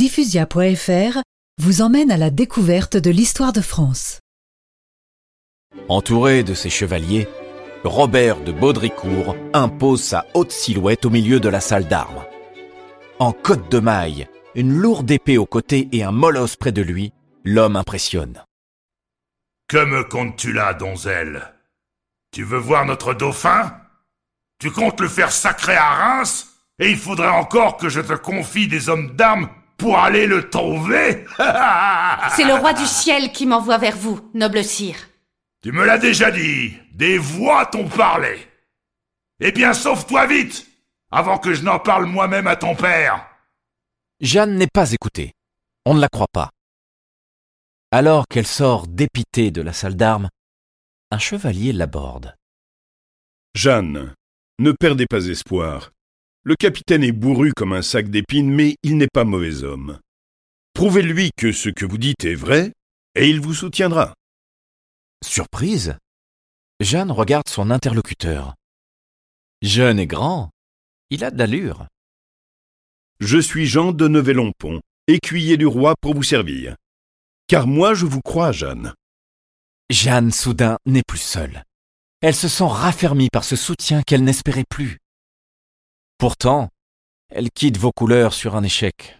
Diffusia.fr vous emmène à la découverte de l'histoire de France. Entouré de ses chevaliers, Robert de Baudricourt impose sa haute silhouette au milieu de la salle d'armes. En côte de maille, une lourde épée au côté et un molosse près de lui, l'homme impressionne. Que me comptes-tu là, donzelle? Tu veux voir notre dauphin? Tu comptes le faire sacrer à Reims? Et il faudrait encore que je te confie des hommes d'armes pour aller le trouver C'est le roi du ciel qui m'envoie vers vous, noble sire. Tu me l'as déjà dit, des voix t'ont parlé. Eh bien, sauve-toi vite, avant que je n'en parle moi-même à ton père. Jeanne n'est pas écoutée. On ne la croit pas. Alors qu'elle sort dépitée de la salle d'armes, un chevalier l'aborde. Jeanne, ne perdez pas espoir. Le capitaine est bourru comme un sac d'épines, mais il n'est pas mauvais homme. Prouvez-lui que ce que vous dites est vrai, et il vous soutiendra. Surprise Jeanne regarde son interlocuteur. Jeune et grand, il a de l'allure. Je suis Jean de Neuvellonpont, écuyer du roi pour vous servir. Car moi je vous crois, Jeanne. Jeanne, soudain, n'est plus seule. Elle se sent raffermie par ce soutien qu'elle n'espérait plus. Pourtant, elle quitte vos couleurs sur un échec.